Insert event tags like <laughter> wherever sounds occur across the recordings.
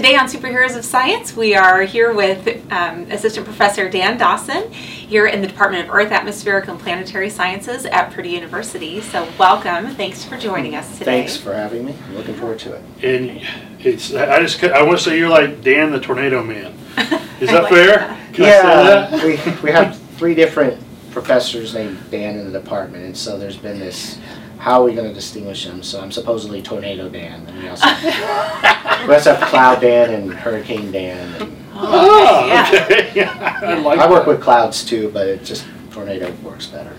Today on Superheroes of Science, we are here with um, Assistant Professor Dan Dawson here in the Department of Earth, Atmospheric, and Planetary Sciences at Purdue University. So, welcome. Thanks for joining us today. Thanks for having me. I'm looking forward to it. And it's, I just, I want to say you're like Dan the Tornado Man. <laughs> Is that like fair? that. Can I say that? yeah, we, we have three different professors named Dan in the department, and so there's been this. How are we going to distinguish them? So I'm supposedly Tornado Dan, and we also <laughs> we also have Cloud Dan and Hurricane Dan. And Ah, yeah. okay. Yeah, <laughs> I like I work that. with clouds too, but it just tornado works better.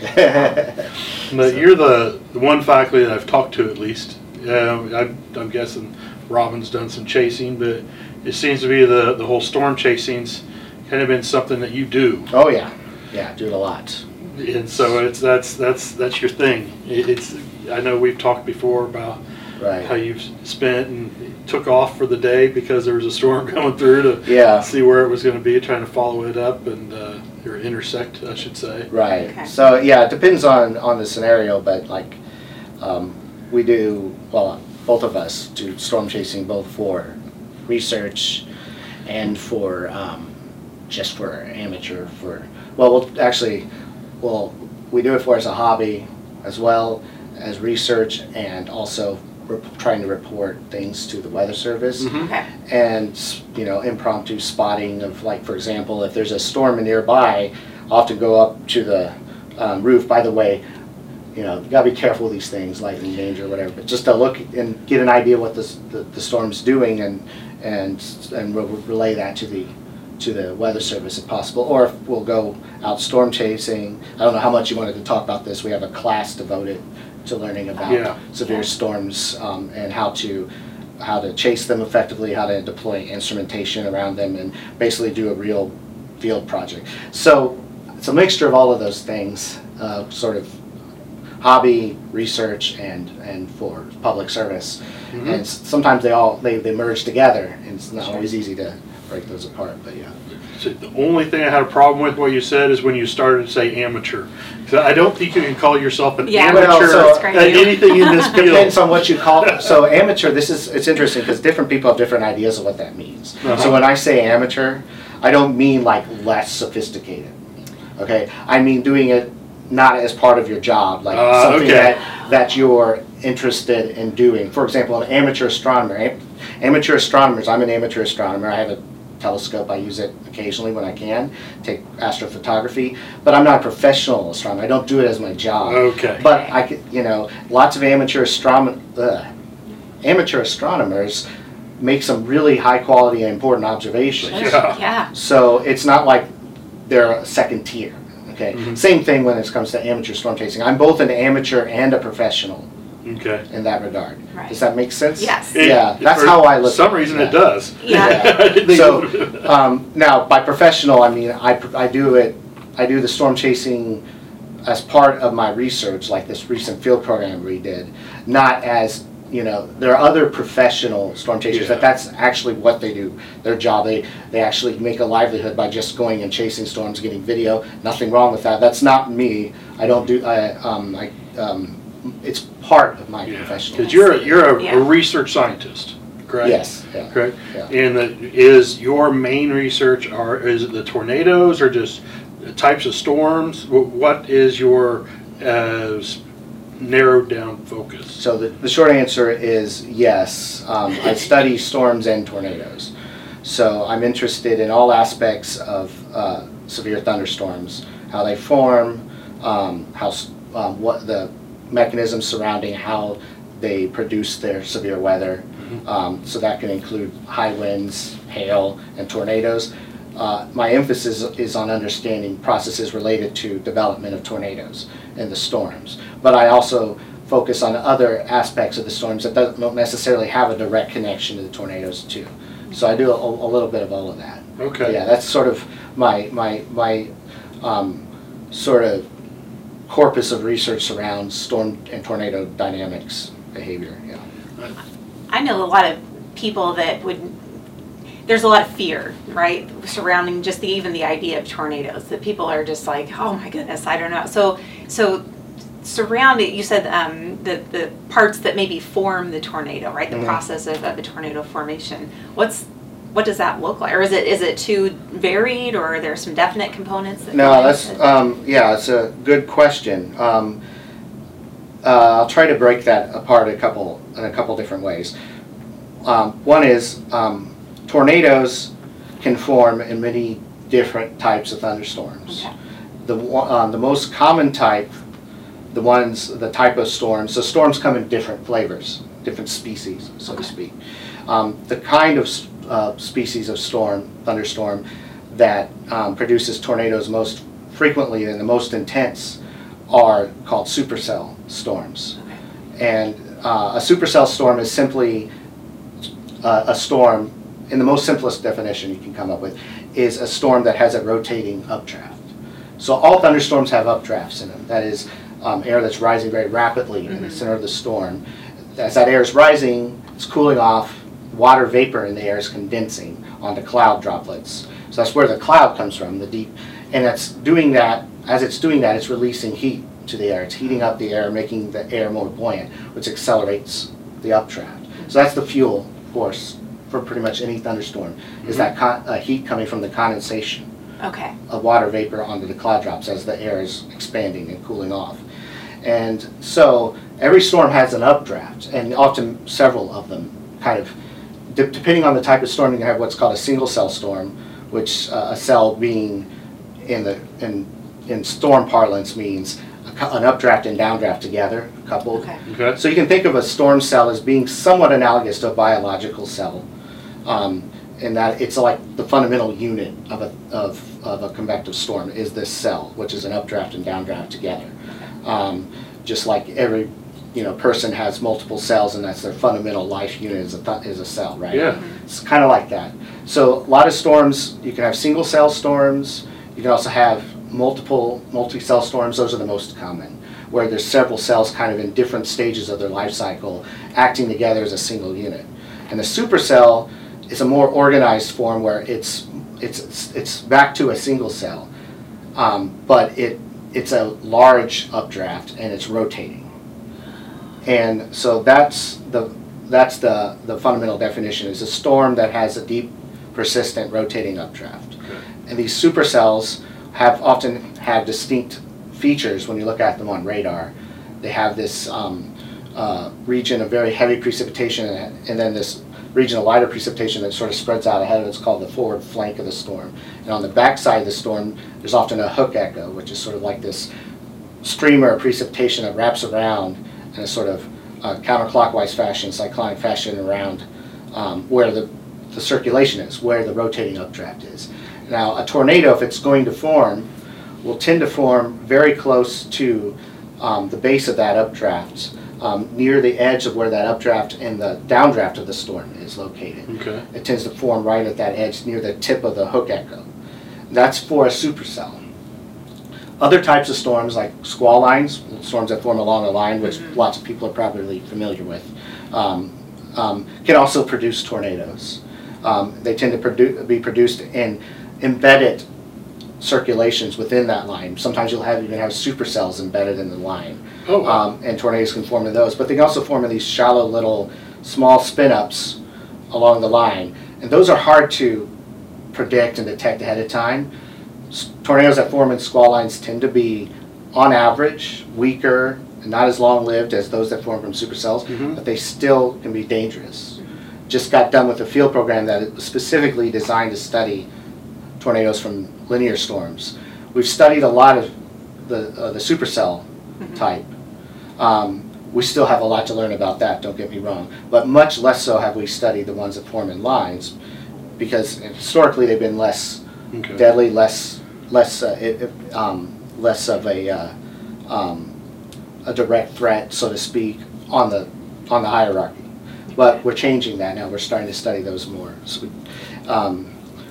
<laughs> But you're the, the one faculty that I've talked to at least. Uh, I'm, I'm guessing Robin's done some chasing, but it seems to be the, the whole storm chasing's kind of been something that you do. oh yeah, yeah, do it a lot. And so it's, that's, that's, that's your thing. It- It's, I know we've talked before about how you've spent and took off for the day because there was a storm <laughs> coming through to Yeah. see where it was going to be, trying to follow it up and uh, or intersect, I should say. Right. Okay. So yeah, it depends on on the scenario, but like um, we do well, both of us do storm chasing both for research and for um, just for amateur for well, we'll actually well we do it for as a hobby as well as research and also we're trying to report things to the weather service Mhm. Okay. and you know impromptu spotting of like for example if there's a storm nearby i'll have to go up to the um, roof by the way you know you gotta be careful with these things lightning danger whatever but just to look and get an idea what this, the, the storm's doing and and and we'll relay that to the to the weather service if possible or if we'll go out storm chasing i don't know how much you wanted to talk about this we have a class devoted to learning about Yeah. severe storms um, and how to how to chase them effectively, how to deploy instrumentation around them, and basically do a real field project. So it's a mixture of all of those things, uh, sort of hobby, research, and and for public service. Mhm. And s- sometimes they all they, they merge together, and it's not always easy to break those apart. But yeah, So the only thing I had a problem with what you said is when you started to say amateur. So I don't think you can call yourself an Yeah, Well, amateur so- at anything in this <laughs> depends on what you call. So amateur, this is it's interesting because different people have different ideas of what that means. Uh-huh. So when I say amateur, I don't mean like less sophisticated. Okay, I mean doing it not as part of your job, like Ah, something okay. that that you're interested in doing. For example, an amateur astronomer. Am- Amateur astronomers. I'm an amateur astronomer. I have a telescope. I use it occasionally when I can take astrophotography, but I'm not a professional astronomer. I don't do it as my job. Okay. But I could, you know, lots of amateur astronom- uh, amateur astronomers make some really high quality and important observations. Yeah. Yeah. So it's not like they're a second tier. Okay. Mhm. Same thing when it comes to amateur storm chasing. I'm both an amateur and a professional Okay. in that regard. Right. Does that make sense? Yes. It- Yeah, that's for how I look. For some reason it yeah. does. <laughs> Yeah. <laughs> I didn't think So, it would- <laughs> um, now, by professional, I mean, I, pr- I do it, I do the storm chasing as part of my research, like this recent field program we did, not as, you know, there are other professional storm chasers that Yeah. that's actually what they do, their job. They, they actually make a livelihood by just going and chasing storms, getting video, nothing wrong with that. That's not me. I don't do, I, um, I, um, it's part of my Yeah, professional. because you're, a- you're a- Yeah. a research scientist, correct? Yes, yeah. Correct? Yeah. And the, is your main research, are, is it the tornadoes or just the types of storms? Wh- What is your uh, s- narrowed down focus? So the, the short answer is yes. Um, I study storms and tornadoes. So I'm interested in all aspects of uh, severe thunderstorms, how they form, um, how, s- um, what the mechanisms surrounding how they produce their severe weather. Um, so that can include high winds, hail, and tornadoes. Uh, my emphasis is on understanding processes related to development of tornadoes and the storms. But I also focus on other aspects of the storms that don't don't necessarily have a direct connection to the tornadoes too. So I do a, a little bit of all of that. Okay. Yeah, that's sort of my, my, my, um, sort of corpus of research surrounds storm and tornado dynamics behavior, yeah. I know a lot of people that would, there's a lot of fear, right, surrounding just the, even the idea of tornadoes, that people are just like, oh my goodness, I don't know. So, so surrounding, you said um, the, the parts that maybe form the tornado, right? The Mhm. process of, of the tornado formation. What's what does that look like? Or is it is it too varied, or are there some definite components? That No, that's, um, yeah, it's a good question. Um, uh, I'll try to break that apart a couple, in a couple different ways. Um, one is, um, tornadoes can form in many different types of thunderstorms. Okay. The, uh, the most common type, the ones, the type of storms, so storms come in different flavors, different species, so to speak. Um, the kind of uh, species of storm, thunderstorm, that um, produces tornadoes most frequently and the most intense are called supercell storms. And uh, a supercell storm is simply uh, a storm, in the most simplest definition you can come up with, is a storm that has a rotating updraft. So all thunderstorms have updrafts in them. That is um, air that's rising very rapidly in the Mhm. center of the storm. As that air is rising, it's cooling off, water vapor in the air is condensing onto cloud droplets. So that's where the cloud comes from, the deep, and that's doing that, as it's doing that, it's releasing heat to the air. It's heating up the air, making the air more buoyant, which accelerates the updraft. So that's the fuel, of course, for pretty much any thunderstorm, is that con- uh, heat coming from the condensation Okay. of water vapor onto the cloud drops as the air is expanding and cooling off. And so every storm has an updraft, and often several of them, kind of, de- depending on the type of storm, you can have what's called a single cell storm, which uh, a cell being in the in in storm parlance means a cou- an updraft and downdraft together, coupled. Okay. Okay. So you can think of a storm cell as being somewhat analogous to a biological cell, um, in that it's like the fundamental unit of a, of, of a convective storm is this cell, which is an updraft and downdraft together. Um, just like every, you know, person has multiple cells and that's their fundamental life unit is a, th- is a cell, right? Yeah. It's kind of like that. So a lot of storms, you can have single cell storms. You can also have multiple multi-cell storms. Those are the most common, where there's several cells kind of in different stages of their life cycle acting together as a single unit. And the supercell is a more organized form where it's it's it's back to a single cell, um, but it it's a large updraft and it's rotating. And so that's the that's the the fundamental definition is a storm that has a deep, persistent rotating updraft. Okay. And these supercells have often have distinct features when you look at them on radar. They have this um, uh, region of very heavy precipitation and, and then this region of lighter precipitation that sort of spreads out ahead of it. It's called the forward flank of the storm. And on the backside of the storm, there's often a hook echo, which is sort of like this streamer of precipitation that wraps around in a sort of uh, counterclockwise fashion, cyclonic fashion around um, where the, the circulation is, where the rotating updraft is. Now, a tornado, if it's going to form, will tend to form very close to um, the base of that updraft, um, near the edge of where that updraft and the downdraft of the storm is located. Okay. It tends to form right at that edge near the tip of the hook echo. That's for a supercell. Other types of storms, like squall lines, storms that form along a line, which Mhm. lots of people are probably familiar with, um, um, can also produce tornadoes. Um, they tend to produ- be produced in embedded circulations within that line. Sometimes you'll have even have supercells embedded in the line Oh, wow. um, and tornadoes can form in those. But they can also form in these shallow little small spin ups along the line, and those are hard to predict and detect ahead of time. S- Tornadoes that form in squall lines tend to be, on average, weaker and not as long lived as those that form from supercells, Mhm. but they still can be dangerous. Just got done with a field program that is specifically designed to study tornadoes from linear storms. We've studied a lot of the, uh, the supercell Mhm. type. Um, we still have a lot to learn about that, don't get me wrong, but much less so have we studied the ones that form in lines, because historically they've been less Okay. deadly, less, less, uh, it, um, less of a, uh, um, a direct threat, so to speak, on the, on the hierarchy. But we're changing that now, we're starting to study those more. So we- um,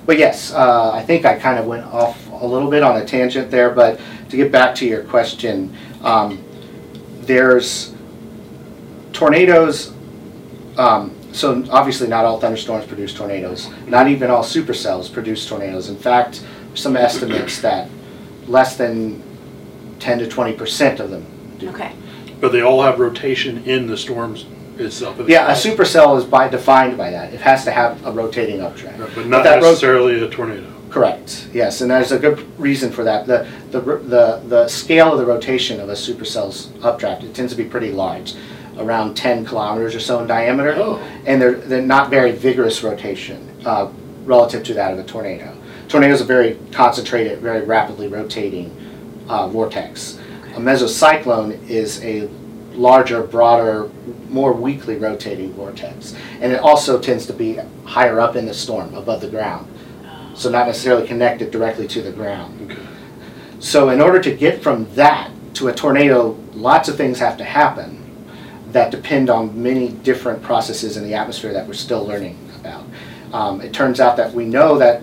But yes, uh, I think I kind of went off a little bit on a tangent there, but to get back to your question, um, there's tornadoes, um, so obviously not all thunderstorms produce tornadoes. Not even all supercells produce tornadoes. In fact, some estimates that less than 10 to 20 percent of them do. Okay. But they all have rotation in the storms itself. Yeah, a supercell is by, defined by that. It has to have a rotating updraft. But not that ro- necessarily a tornado. Correct, yes, and there's a good reason for that. The, the, the, the scale of the rotation of a supercell's updraft, it tends to be pretty large, around 10 kilometers or so in diameter. Oh. And they're, they're not very vigorous rotation uh, relative to that of a tornado. Tornado is a very concentrated, very rapidly rotating uh, vortex. A mesocyclone is a larger, broader, more weakly rotating vortex. And it also tends to be higher up in the storm, above the ground. So not necessarily connected directly to the ground. Okay. So in order to get from that to a tornado, lots of things have to happen that depend on many different processes in the atmosphere that we're still learning about. Um, it turns out that we know that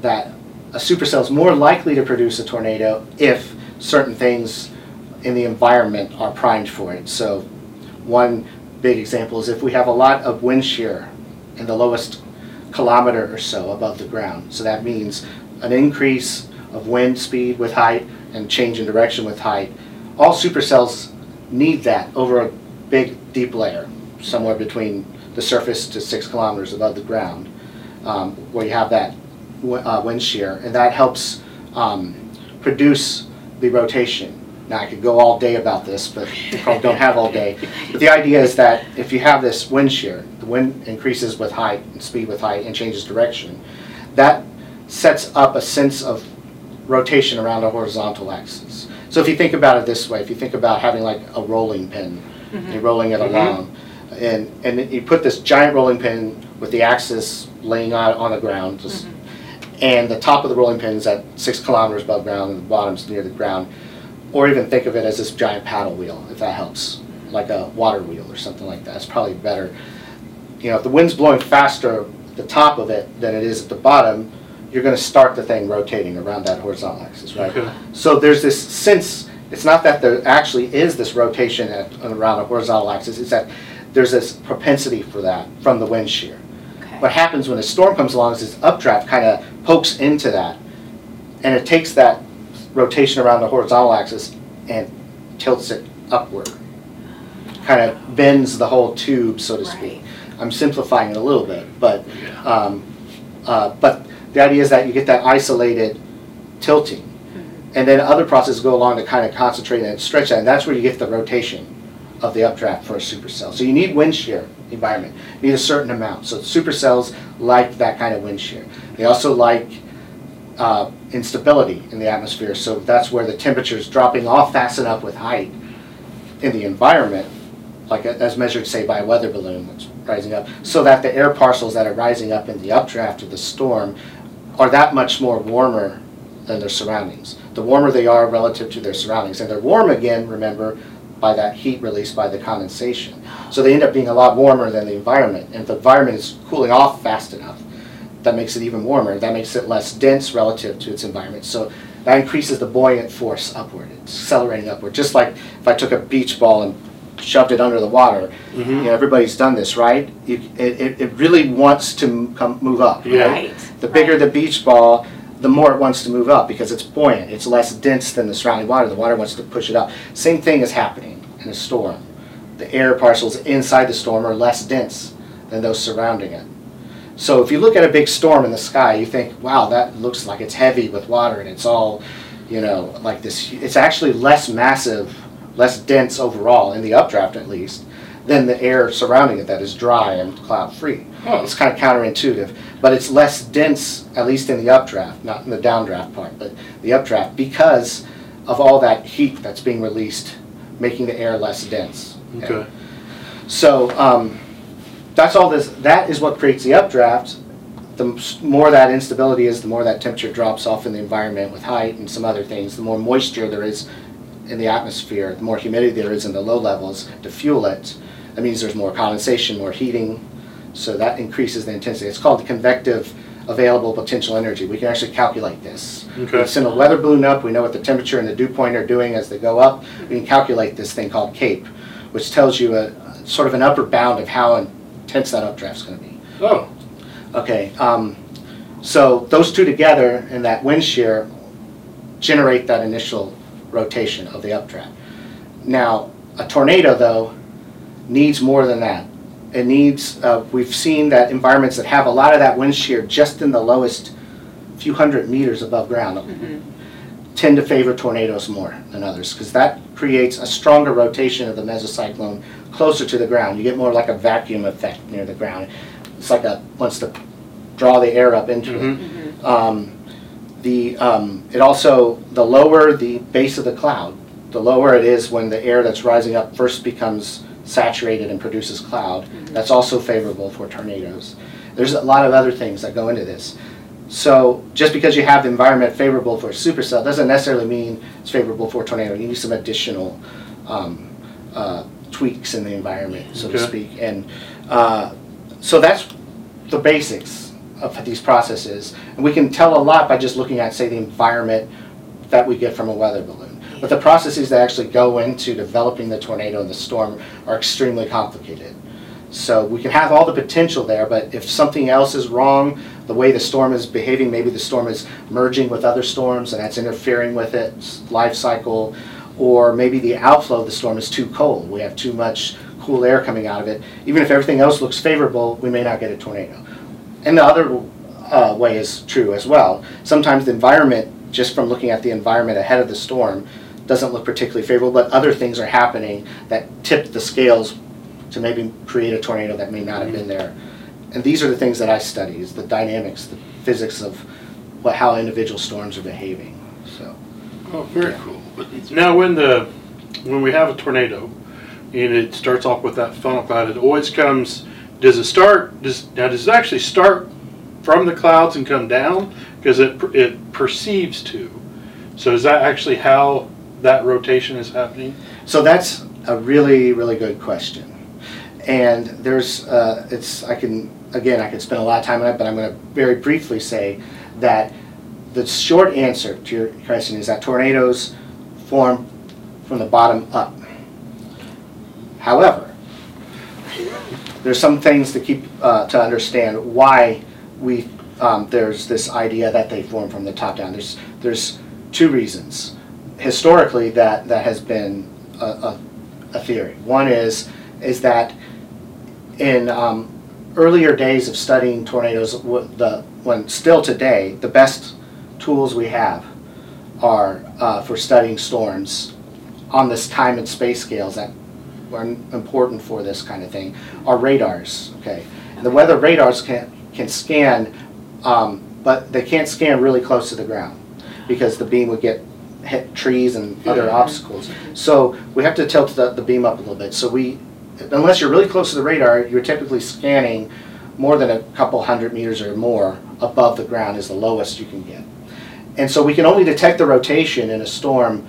that a supercell is more likely to produce a tornado if certain things in the environment are primed for it. So one big example is if we have a lot of wind shear in the lowest kilometer or so above the ground. So that means an increase of wind speed with height and change in direction with height. All supercells need that over a big deep layer, somewhere between the surface to six kilometers above the ground, um, where you have that wi- uh, wind shear, and that helps um, produce the rotation. Now, I could go all day about this, but we probably don't have all day. But the idea is that if you have this wind shear, the wind increases with height and speed with height and changes direction, that sets up a sense of rotation around a horizontal axis. So if you think about it this way, if you think about having like a rolling pin, you're rolling it Mhm. along, and, and you put this giant rolling pin with the axis laying out on the ground, just, and the top of the rolling pin is at six kilometers above ground and the bottom's near the ground. Or even think of it as this giant paddle wheel, if that helps, like a water wheel or something like that. It's probably better. You know, if the wind's blowing faster at the top of it than it is at the bottom, you're going to start the thing rotating around that horizontal axis, right? Okay. So there's this sense, it's not that there actually is this rotation at, around a horizontal axis, it's that there's this propensity for that from the wind shear. Okay. What happens when a storm comes along is this updraft kind of pokes into that, and it takes that rotation around the horizontal axis and tilts it upward. Kind of bends the whole tube, so to speak. I'm simplifying it a little bit, but, Yeah. um, uh, but the idea is that you get that isolated tilting. And then other processes go along to kind of concentrate and stretch that, and that's where you get the rotation of the updraft for a supercell. So you need wind shear environment, you need a certain amount. So supercells like that kind of wind shear. They also like uh, instability in the atmosphere, so that's where the temperature is dropping off fast enough with height in the environment, like a- as measured, say, by a weather balloon that's rising up, so that the air parcels that are rising up in the updraft of the storm are that much more warmer than their surroundings. The warmer they are relative to their surroundings, and they're warm again, remember, by that heat released by the condensation. So they end up being a lot warmer than the environment, and if the environment is cooling off fast enough, that makes it even warmer. That makes it less dense relative to its environment. So that increases the buoyant force upward. It's accelerating upward. Just like if I took a beach ball and shoved it under the water. Mm-hmm. You know, everybody's done this, right? You, it, it, it really wants to come move up. Yeah. Right. The bigger right. the beach ball, the more it wants to move up because it's buoyant. It's less dense than the surrounding water. The water wants to push it up. Same thing is happening in a storm. The air parcels inside the storm are less dense than those surrounding it. So if you look at a big storm in the sky, you think, wow, that looks like it's heavy with water and it's all, you know, like this. It's actually less massive, less dense overall, in the updraft at least, than the air surrounding it that is dry and cloud free. Huh. Hmm. It's kind of counterintuitive, but it's less dense, at least in the updraft, not in the downdraft part, but the updraft, because of all that heat that's being released, making the air less dense. Okay. So um, that's all this. That is what creates the updraft. The more that instability is, the more that temperature drops off in the environment with height and some other things. The more moisture there is in the atmosphere, the more humidity there is in the low levels to fuel it. That means there's more condensation, more heating. So that increases the intensity. It's called the convective available potential energy. We can actually calculate this. Okay. We send a weather balloon up, we know what the temperature and the dew point are doing as they go up. We can calculate this thing called CAPE, which tells you a, sort of an upper bound of how intense that updraft's gonna be. Oh, Okay, um, so those two together and that wind shear generate that initial rotation of the updraft. Now, a tornado, though, needs more than that. It needs, uh, we've seen that environments that have a lot of that wind shear just in the lowest few hundred meters above ground Mhm. tend to favor tornadoes more than others because that creates a stronger rotation of the mesocyclone closer to the ground. You get more like a vacuum effect near the ground. It's like a wants to draw the air up into it. Mhm. Mhm. Um, the um, it also the lower the base of the cloud, the lower it is when the air that's rising up first becomes saturated and produces cloud. That's also favorable for tornadoes. There's a lot of other things that go into this. So just because you have the environment favorable for a supercell doesn't necessarily mean it's favorable for a tornado. You need some additional um, uh, tweaks in the environment, so to speak. And uh, so that's the basics of these processes. And we can tell a lot by just looking at, say, the environment that we get from a weather balloon. But the processes that actually go into developing the tornado and the storm are extremely complicated. So we can have all the potential there, but if something else is wrong, the way the storm is behaving, maybe the storm is merging with other storms and that's interfering with its life cycle, or maybe the outflow of the storm is too cold. We have too much cool air coming out of it. Even if everything else looks favorable, we may not get a tornado. And the other uh, way is true as well. Sometimes the environment, just from looking at the environment ahead of the storm, doesn't look particularly favorable, but other things are happening that tip the scales to maybe create a tornado that may not have been there. And these are the things that I study, is the dynamics, the physics of what, how individual storms are behaving, so. Oh, very cool. But now, when the when we have a tornado, and it starts off with that funnel cloud, it always comes. Does it start? Does now? Does it actually start from the clouds and come down? Because it it perceives to. So is that actually how that rotation is happening? So that's a really, really good question. And there's, uh, it's, I can, again, I could spend a lot of time on it, but I'm going to very briefly say that the short answer to your question is that tornadoes form from the bottom up. However, there's some things to keep, uh, to understand why we, um, there's this idea that they form from the top down. There's, there's two reasons. Historically, that, that has been a, a, a theory. One is, is that in um, earlier days of studying tornadoes, the, when still today, the best tools we have are uh, for studying storms on this time and space scales that are important for this kind of thing are radars. Okay, the weather radars can can scan, um, but they can't scan really close to the ground because the beam would get hit trees and other mm-hmm. obstacles. So we have to tilt the, the beam up a little bit. So we, unless you're really close to the radar, you're typically scanning more than a couple hundred meters or more above the ground is the lowest you can get. And so we can only detect the rotation in a storm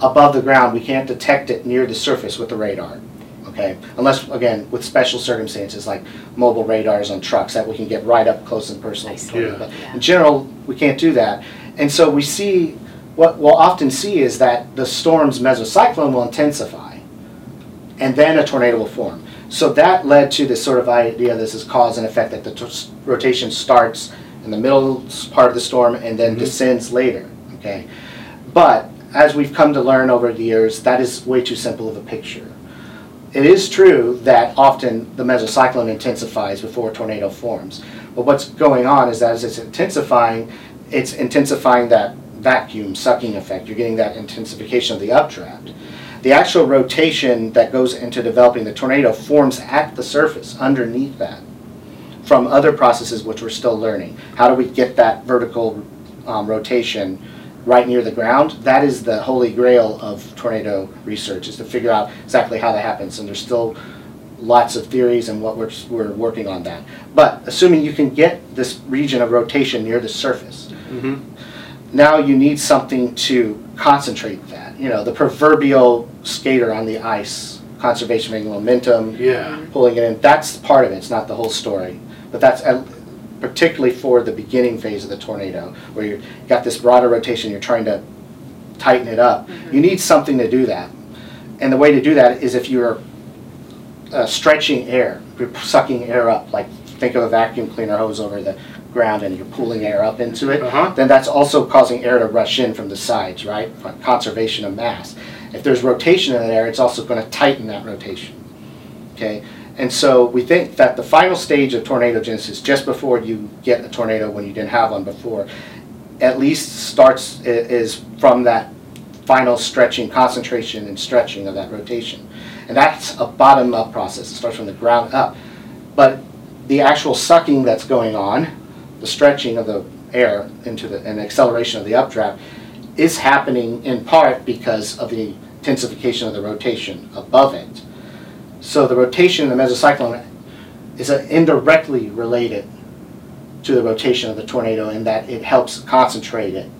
above the ground. We can't detect it near the surface with the radar. Okay, unless again with special circumstances like mobile radars on trucks that we can get right up close and personal. I see. Yeah. But in general, we can't do that. And so we see what we'll often see is that the storm's mesocyclone will intensify, and then a tornado will form. So that led to this sort of idea. This is cause and effect that the t- rotation starts in the middle part of the storm and then Mhm. descends later. Okay, but as we've come to learn over the years, that is way too simple of a picture. It is true that often the mesocyclone intensifies before a tornado forms. But what's going on is that as it's intensifying, it's intensifying that vacuum sucking effect. You're getting that intensification of the updraft. The actual rotation that goes into developing the tornado forms at the surface underneath that from other processes which we're still learning. How do we get that vertical um, rotation right near the ground? That is the holy grail of tornado research, is to figure out exactly how that happens. And there's still lots of theories and what we're, we're working on that. But assuming you can get this region of rotation near the surface, Mm-hmm. Now you need something to concentrate that. You know, the proverbial skater on the ice, conservation of momentum, Yeah. pulling it in. That's part of it. It's not the whole story. But that's uh, particularly for the beginning phase of the tornado, where you've got this broader rotation, you're trying to tighten it up. You need something to do that. And the way to do that is if you're uh, stretching air, you're sucking air up, like think of a vacuum cleaner hose over the ground and you're pulling air up into it, Uh-huh. then that's also causing air to rush in from the sides, right? For conservation of mass. If there's rotation in the air, it's also going to tighten that rotation. Okay? And so we think that the final stage of tornado genesis, just before you get a tornado when you didn't have one before, at least starts i- is from that final stretching, concentration and stretching of that rotation. And that's a bottom-up process. It starts from the ground up. But the actual sucking that's going on, the stretching of the air into the, and acceleration of the updraft, is happening in part because of the intensification of the rotation above it. So the rotation of the mesocyclone is indirectly related to the rotation of the tornado in that it helps concentrate it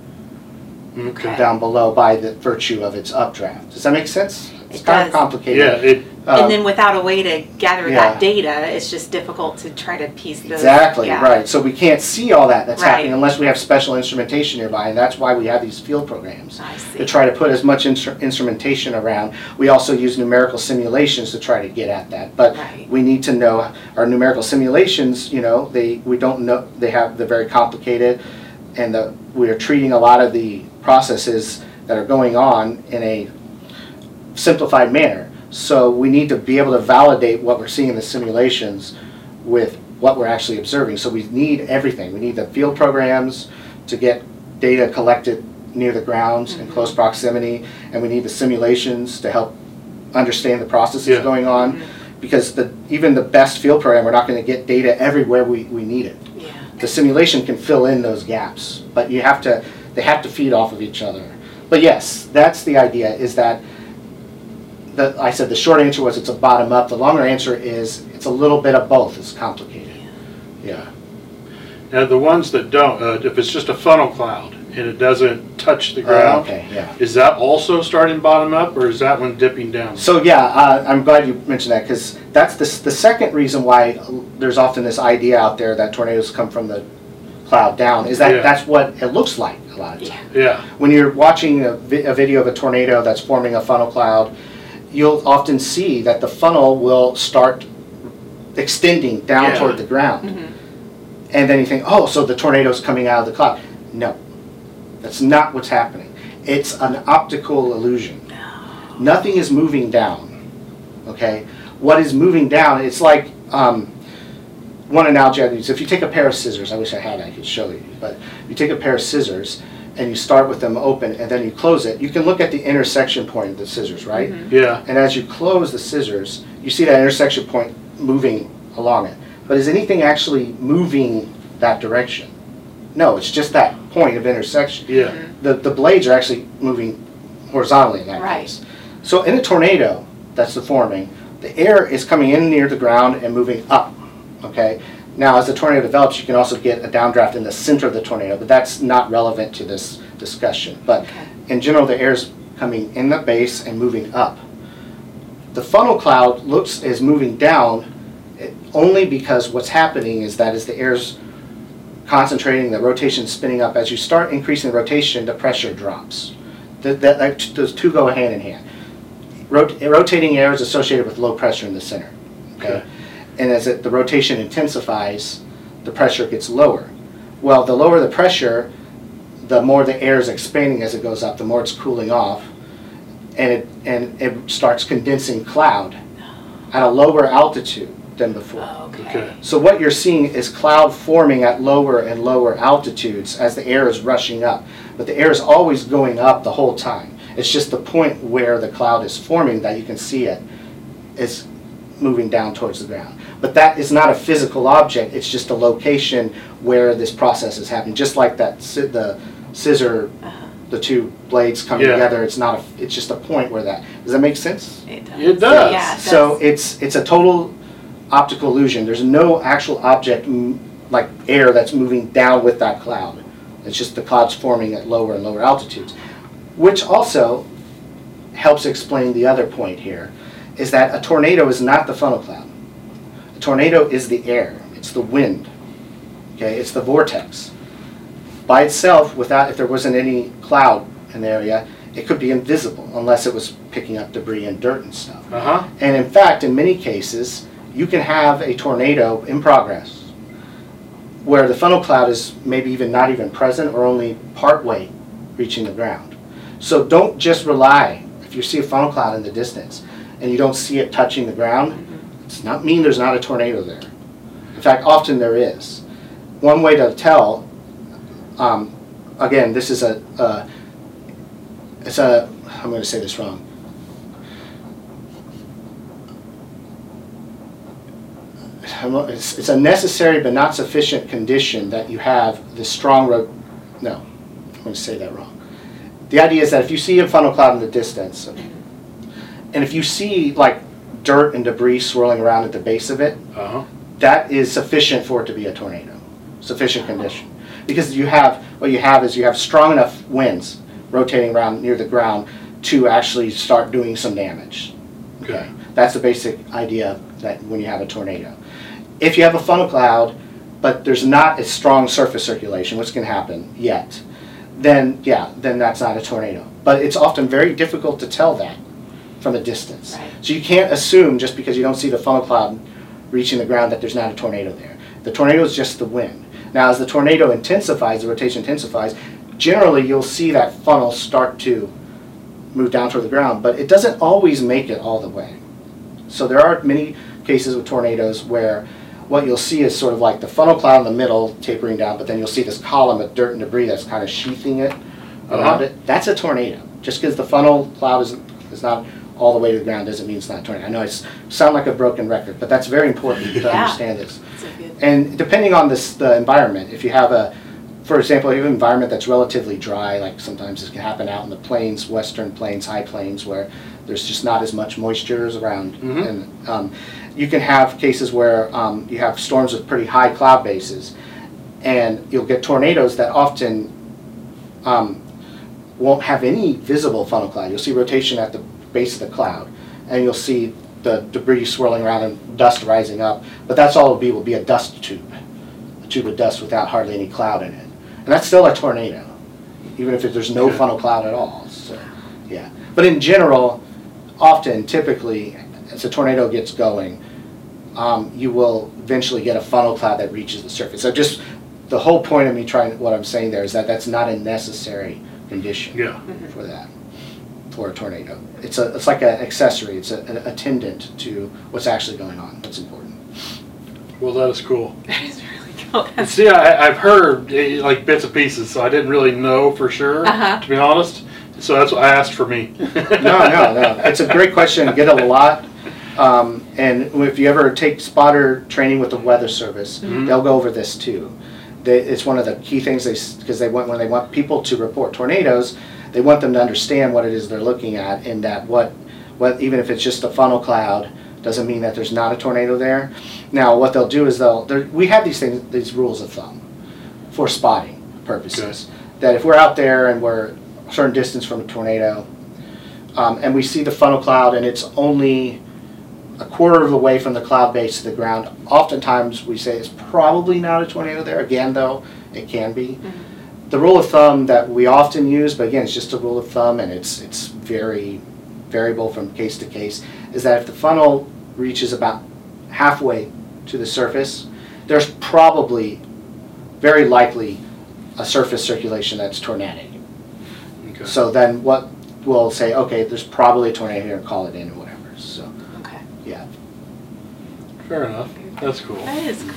Okay. down below by the virtue of its updraft. Does that make sense? It's It kind of does. complicated. Yeah, it, Um, And then without a way to gather yeah. that data, it's just difficult to try to piece those. Exactly, yeah. right. So we can't see all that that's Right. happening unless we have special instrumentation nearby, and that's why we have these field programs. I see. To try to put as much instru- instrumentation around. We also use numerical simulations to try to get at that. But Right. we need to know, our numerical simulations, you know, they, we don't know, they have, they're very complicated. And the, we are treating a lot of the processes that are going on in a simplified manner. So we need to be able to validate what we're seeing in the simulations with what we're actually observing. So we need everything. We need the field programs to get data collected near the ground in mm-hmm. close proximity, and we need the simulations to help understand the processes Yeah. going on. Mm-hmm. Because the, even the best field program, we're not gonna get data everywhere we, we need it. Yeah. The simulation can fill in those gaps, but you have to, they have to feed off of each other. But yes, that's the idea, is that, the, I said the short answer was it's a bottom up, the longer answer is it's a little bit of both, it's complicated. Yeah. now the ones that don't, uh, if it's just a funnel cloud and it doesn't touch the Uh, ground, Okay, yeah. is that also starting bottom up or is that one dipping down? So yeah, uh, I'm glad you mentioned that, because that's the, s- the second reason why there's often this idea out there that tornadoes come from the cloud down, is Yeah. that that's what it looks like a lot of times. Yeah. Yeah, when you're watching a, vi- a video of a tornado that's forming a funnel cloud, you'll often see that the funnel will start extending down Yeah. toward the ground. Mhm. And then you think, oh, so the tornado's coming out of the cloud. No, that's not what's happening. It's an optical illusion. Nothing is moving down. Okay? What is moving down, it's like um, one analogy I use. If you take a pair of scissors, I wish I had, I could show you, but you take a pair of scissors and you start with them open and then you close it, you can look at the intersection point of the scissors, right? Mhm. yeah, And as you close the scissors, you see that intersection point moving along it. But is anything actually moving that direction? No, it's just that point of intersection. yeah, The, the blades are actually moving horizontally in that Right. case. So in a tornado that's forming, the air is coming in near the ground and moving up, okay? Now, as the tornado develops, you can also get a downdraft in the center of the tornado, but that's not relevant to this discussion. But in general, the air is coming in the base and moving up. The funnel cloud looks is moving down eh, only because what's happening is that as the air's concentrating, the rotation spinning up, as you start increasing the rotation, the pressure drops. That, that, that- those two go hand in hand. Rot- rotating air is associated with low pressure in the center. Okay? Okay. And as it, the rotation intensifies, the pressure gets lower. Well, the lower the pressure, the more the air is expanding as it goes up, the more it's cooling off, and it and it starts condensing cloud at a lower altitude than before. Oh, okay. okay, So what you're seeing is cloud forming at lower and lower altitudes as the air is rushing up. But the air is always going up the whole time. It's just the point where the cloud is forming that you can see it is moving down towards the ground. But that is not a physical object, it's just a location where this process is happening. Just like that, the scissor, Uh-huh. the two blades coming Yeah. together, it's not, a. it's just a point where that, does that make sense? It does. It does. Yeah, it So it's, it's a total optical illusion. There's no actual object m- like air that's moving down with that cloud. It's just the clouds forming at lower and lower altitudes. Which also helps explain the other point here, is that a tornado is not the funnel cloud. A tornado is the air, it's the wind, okay, it's the vortex. By itself, without, if there wasn't any cloud in the area, it could be invisible unless it was picking up debris and dirt and stuff. uh-huh, And in fact, in many cases, you can have a tornado in progress where the funnel cloud is maybe even not even present or only partway reaching the ground. So don't just rely, if if you see a funnel cloud in the distance and you don't see it touching the ground, it's not mean there's not a tornado there. In fact, often there is. One way to tell, um, again, this is a, it's a, I'm going to say this wrong. It's, it's a necessary but not sufficient condition that you have the strong ro, no, I'm going to say that wrong. The idea is that if you see a funnel cloud in the distance, and if you see like dirt and debris swirling around at the base of it, Uh-huh. that is sufficient for it to be a tornado, sufficient condition. Because you have, what you have is you have strong enough winds rotating around near the ground to actually start doing some damage. Okay. That's the basic idea that when you have a tornado. If you have a funnel cloud, but there's not a strong surface circulation, which can happen yet, then yeah, then that's not a tornado. But it's often very difficult to tell that from a distance. Right. So you can't assume just because you don't see the funnel cloud reaching the ground that there's not a tornado there. The tornado is just the wind. Now, as the tornado intensifies, the rotation intensifies, generally you'll see that funnel start to move down toward the ground, but it doesn't always make it all the way. So there are many cases with tornadoes where what you'll see is sort of like the funnel cloud in the middle tapering down, but then you'll see this column of dirt and debris that's kind of sheathing it Uh-huh. around it. That's a tornado. Just because the funnel cloud is, is not all the way to the ground doesn't mean it's not a tornado. I know it's sound like a broken record, but that's very important to <laughs> Yeah. understand this. It's a good- And depending on this, the environment, if you have a, for example, if you have an environment that's relatively dry, like sometimes this can happen out in the plains, western plains, high plains, where there's just not as much moisture as around. Mhm. And um, you can have cases where um, you have storms with pretty high cloud bases, and you'll get tornadoes that often um, won't have any visible funnel cloud. You'll see rotation at the base of the cloud, and you'll see the debris swirling around and dust rising up. But that's all it'll be, will be a dust tube, a tube of dust without hardly any cloud in it. And that's still a tornado, even if there's no Okay. funnel cloud at all, so, yeah. But in general, often, typically, as a tornado gets going, um, you will eventually get a funnel cloud that reaches the surface. So just, the whole point of me trying, what I'm saying there is that that's not a necessary condition Yeah. for that, for a tornado. It's a, it's like an accessory, it's a- an attendant to what's actually going on, that's important. Well, that is cool. <laughs> That is really cool. <laughs> See, I, I've heard eh, like bits and pieces, so I didn't really know for sure, Uh-huh. to be honest. So that's what I asked for me. <laughs> No, no, no, it's a great question, get it a lot. Um, and if you ever take spotter training with the weather service, Mhm. they'll go over this too. They, it's one of the key things they, because they want, when they want people to report tornadoes, they want them to understand what it is they're looking at and that what, what, even if it's just a funnel cloud, doesn't mean that there's not a tornado there. Now, what they'll do is they'll, we have these things, these rules of thumb for spotting purposes. That if we're out there and we're a certain distance from a tornado, um, and we see the funnel cloud and it's only a quarter of the way from the cloud base to the ground, oftentimes we say it's probably not a tornado there. Again, though, it can be. The rule of thumb that we often use, but again, it's just a rule of thumb and it's, it's very variable from case to case, is that if the funnel reaches about halfway to the surface, there's probably, very likely, a surface circulation that's tornadic. Okay. So then what, we'll say, okay, there's probably a tornado here and call it in or whatever, so, Okay. yeah. Fair enough. That's cool. That is cool.